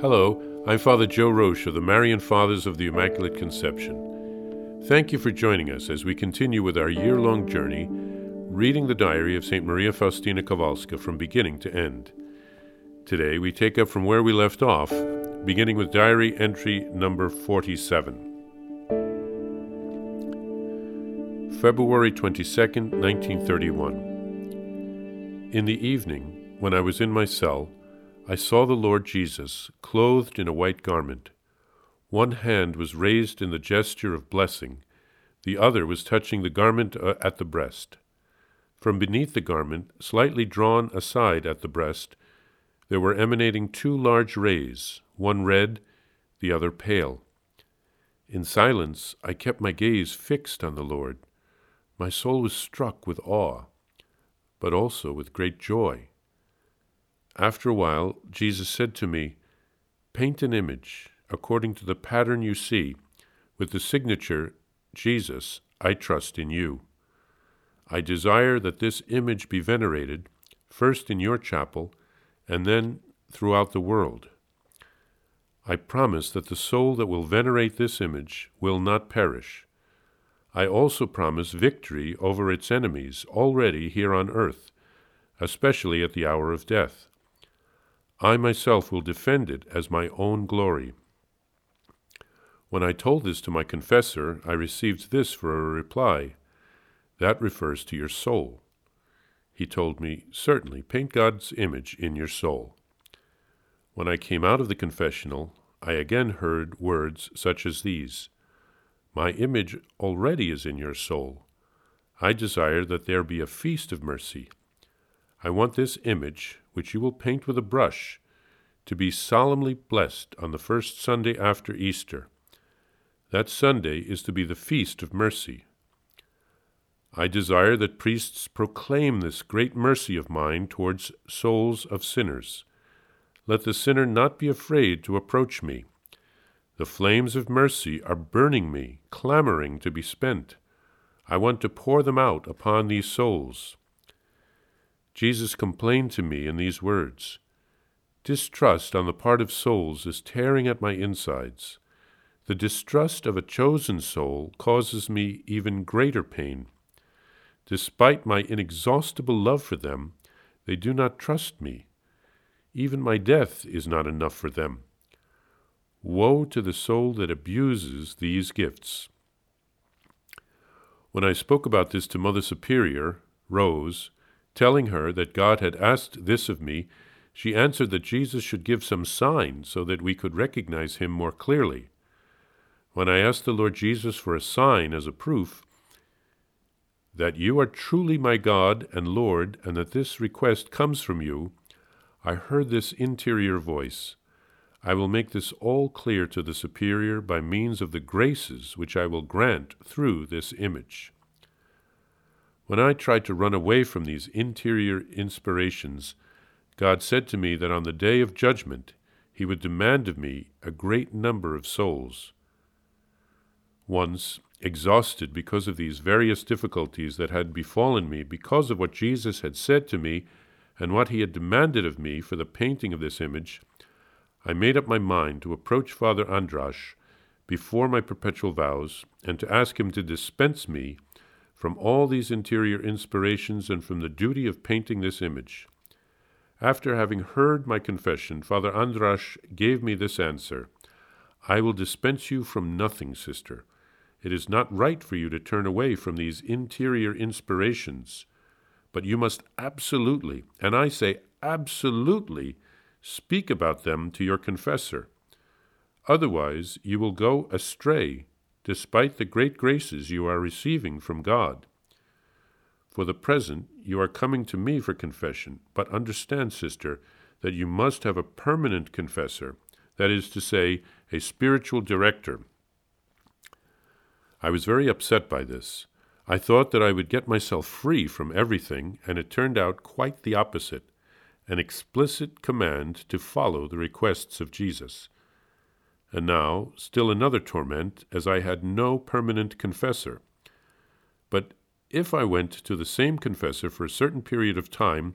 Hello, I'm Father Joe Roesch of the Marian Fathers of the Immaculate Conception. Thank you for joining us as we continue with our year long journey reading the diary of St. Maria Faustina Kowalska from beginning to end. Today we take up from where we left off, beginning with diary entry number 47. February 22nd, 1931. In the evening, when I was in my cell, I saw the Lord Jesus, clothed in a white garment. One hand was raised in the gesture of blessing, the other was touching the garment uh, at the breast. From beneath the garment, slightly drawn aside at the breast, there were emanating two large rays, one red, the other pale. In silence, I kept my gaze fixed on the Lord. My soul was struck with awe, but also with great joy. After a while, Jesus said to me, Paint an image according to the pattern you see, with the signature, Jesus, I trust in you. I desire that this image be venerated, first in your chapel, and then throughout the world. I promise that the soul that will venerate this image will not perish I also promise victory over its enemies already here on earth, especially at the hour of death. I myself will defend it as my own glory. When I told this to my confessor, I received this for a reply. That refers to your soul. He told me, Certainly, paint God's image in your soul. When I came out of the confessional, I again heard words such as these my image already is in your soul. I desire that there be a feast of mercy. I want this image, which you will paint with a brush, to be solemnly blessed on the first Sunday after Easter. That Sunday is to be the feast of mercy. I desire that priests proclaim this great mercy of mine towards souls of sinners. Let the sinner not be afraid to approach me. The flames of mercy are burning me, clamoring to be spent. I want to pour them out upon these souls. Jesus complained to me in these words Distrust on the part of souls is tearing at my insides. The distrust of a chosen soul causes me even greater pain. Despite my inexhaustible love for them, they do not trust me. Even my death is not enough for them. Woe to the soul that abuses these gifts. When I spoke about this to Mother Superior, Rose, telling her that God had asked this of me, she answered that Jesus should give some sign so that we could recognize him more clearly. When I asked the Lord Jesus for a sign as a proof that you are truly my God and Lord, and that this request comes from you, I heard this interior voice I will make this all clear to the Superior by means of the graces which I will grant through this image. When I tried to run away from these interior inspirations, God said to me that on the day of judgment he would demand of me a great number of souls. Once, exhausted because of these various difficulties that had befallen me because of what Jesus had said to me and what he had demanded of me for the painting of this image, I made up my mind to approach Father Andrasz before my perpetual vows and to ask him to dispense me from all these interior inspirations and from the duty of painting this image. After having heard my confession, Father Andrasz gave me this answer I will dispense you from nothing, sister. It is not right for you to turn away from these interior inspirations, but you must absolutely, and I say absolutely, Speak about them to your confessor. Otherwise, you will go astray, despite the great graces you are receiving from God. For the present, you are coming to me for confession, but understand, sister, that you must have a permanent confessor, that is to say, a spiritual director. I was very upset by this. I thought that I would get myself free from everything, and it turned out quite the opposite an explicit command to follow the requests of Jesus. And now, still another torment, as I had no permanent confessor. But if I went to the same confessor for a certain period of time,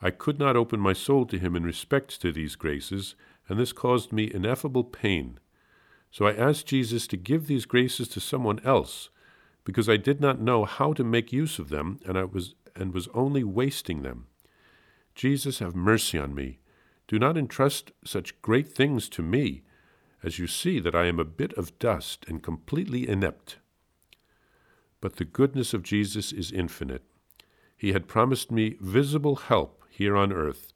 I could not open my soul to him in respect to these graces, and this caused me ineffable pain. So I asked Jesus to give these graces to someone else, because I did not know how to make use of them, and I was and was only wasting them. Jesus, have mercy on me. Do not entrust such great things to me, as you see that I am a bit of dust and completely inept. But the goodness of Jesus is infinite. He had promised me visible help here on earth,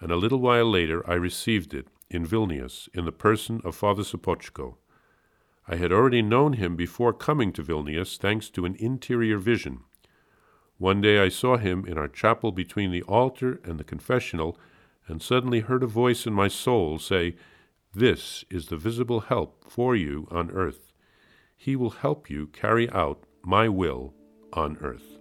and a little while later I received it in Vilnius in the person of Father Sopoćko. I had already known him before coming to Vilnius thanks to an interior vision. One day I saw him in our chapel between the altar and the confessional, and suddenly heard a voice in my soul say, This is the visible help for you on earth. He will help you carry out my will on earth.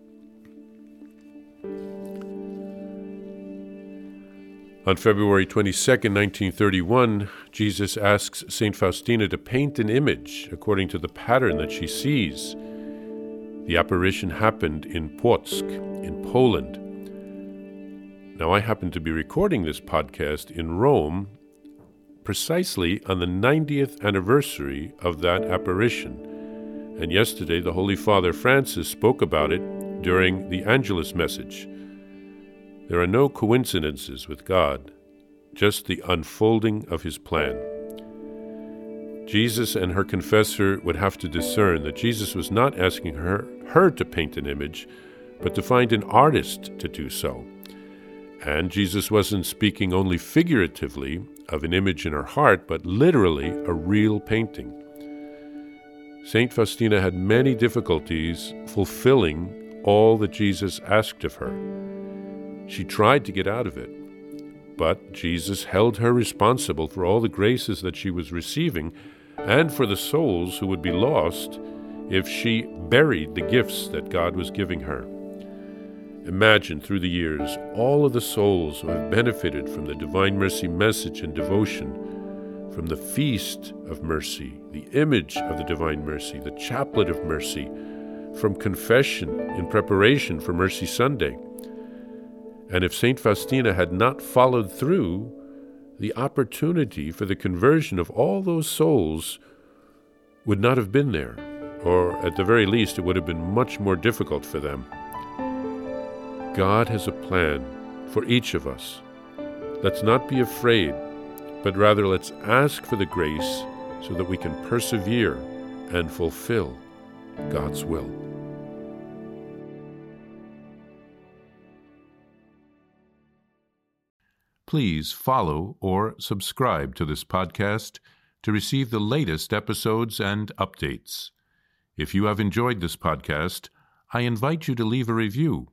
On February 22, 1931, Jesus asks St. Faustina to paint an image according to the pattern that she sees. The apparition happened in Płock, in Poland. Now, I happen to be recording this podcast in Rome precisely on the 90th anniversary of that apparition. And yesterday, the Holy Father Francis spoke about it during the Angelus message. There are no coincidences with God, just the unfolding of His plan. Jesus and her confessor would have to discern that Jesus was not asking her, her to paint an image, but to find an artist to do so. And Jesus wasn't speaking only figuratively of an image in her heart, but literally a real painting. St. Faustina had many difficulties fulfilling all that Jesus asked of her. She tried to get out of it, but Jesus held her responsible for all the graces that she was receiving and for the souls who would be lost if she buried the gifts that God was giving her. Imagine through the years all of the souls who have benefited from the Divine Mercy message and devotion, from the feast of mercy, the image of the Divine Mercy, the chaplet of mercy, from confession in preparation for Mercy Sunday. And if St. Faustina had not followed through, the opportunity for the conversion of all those souls would not have been there, or at the very least, it would have been much more difficult for them. God has a plan for each of us. Let's not be afraid, but rather let's ask for the grace so that we can persevere and fulfill God's will. Please follow or subscribe to this podcast to receive the latest episodes and updates. If you have enjoyed this podcast, I invite you to leave a review.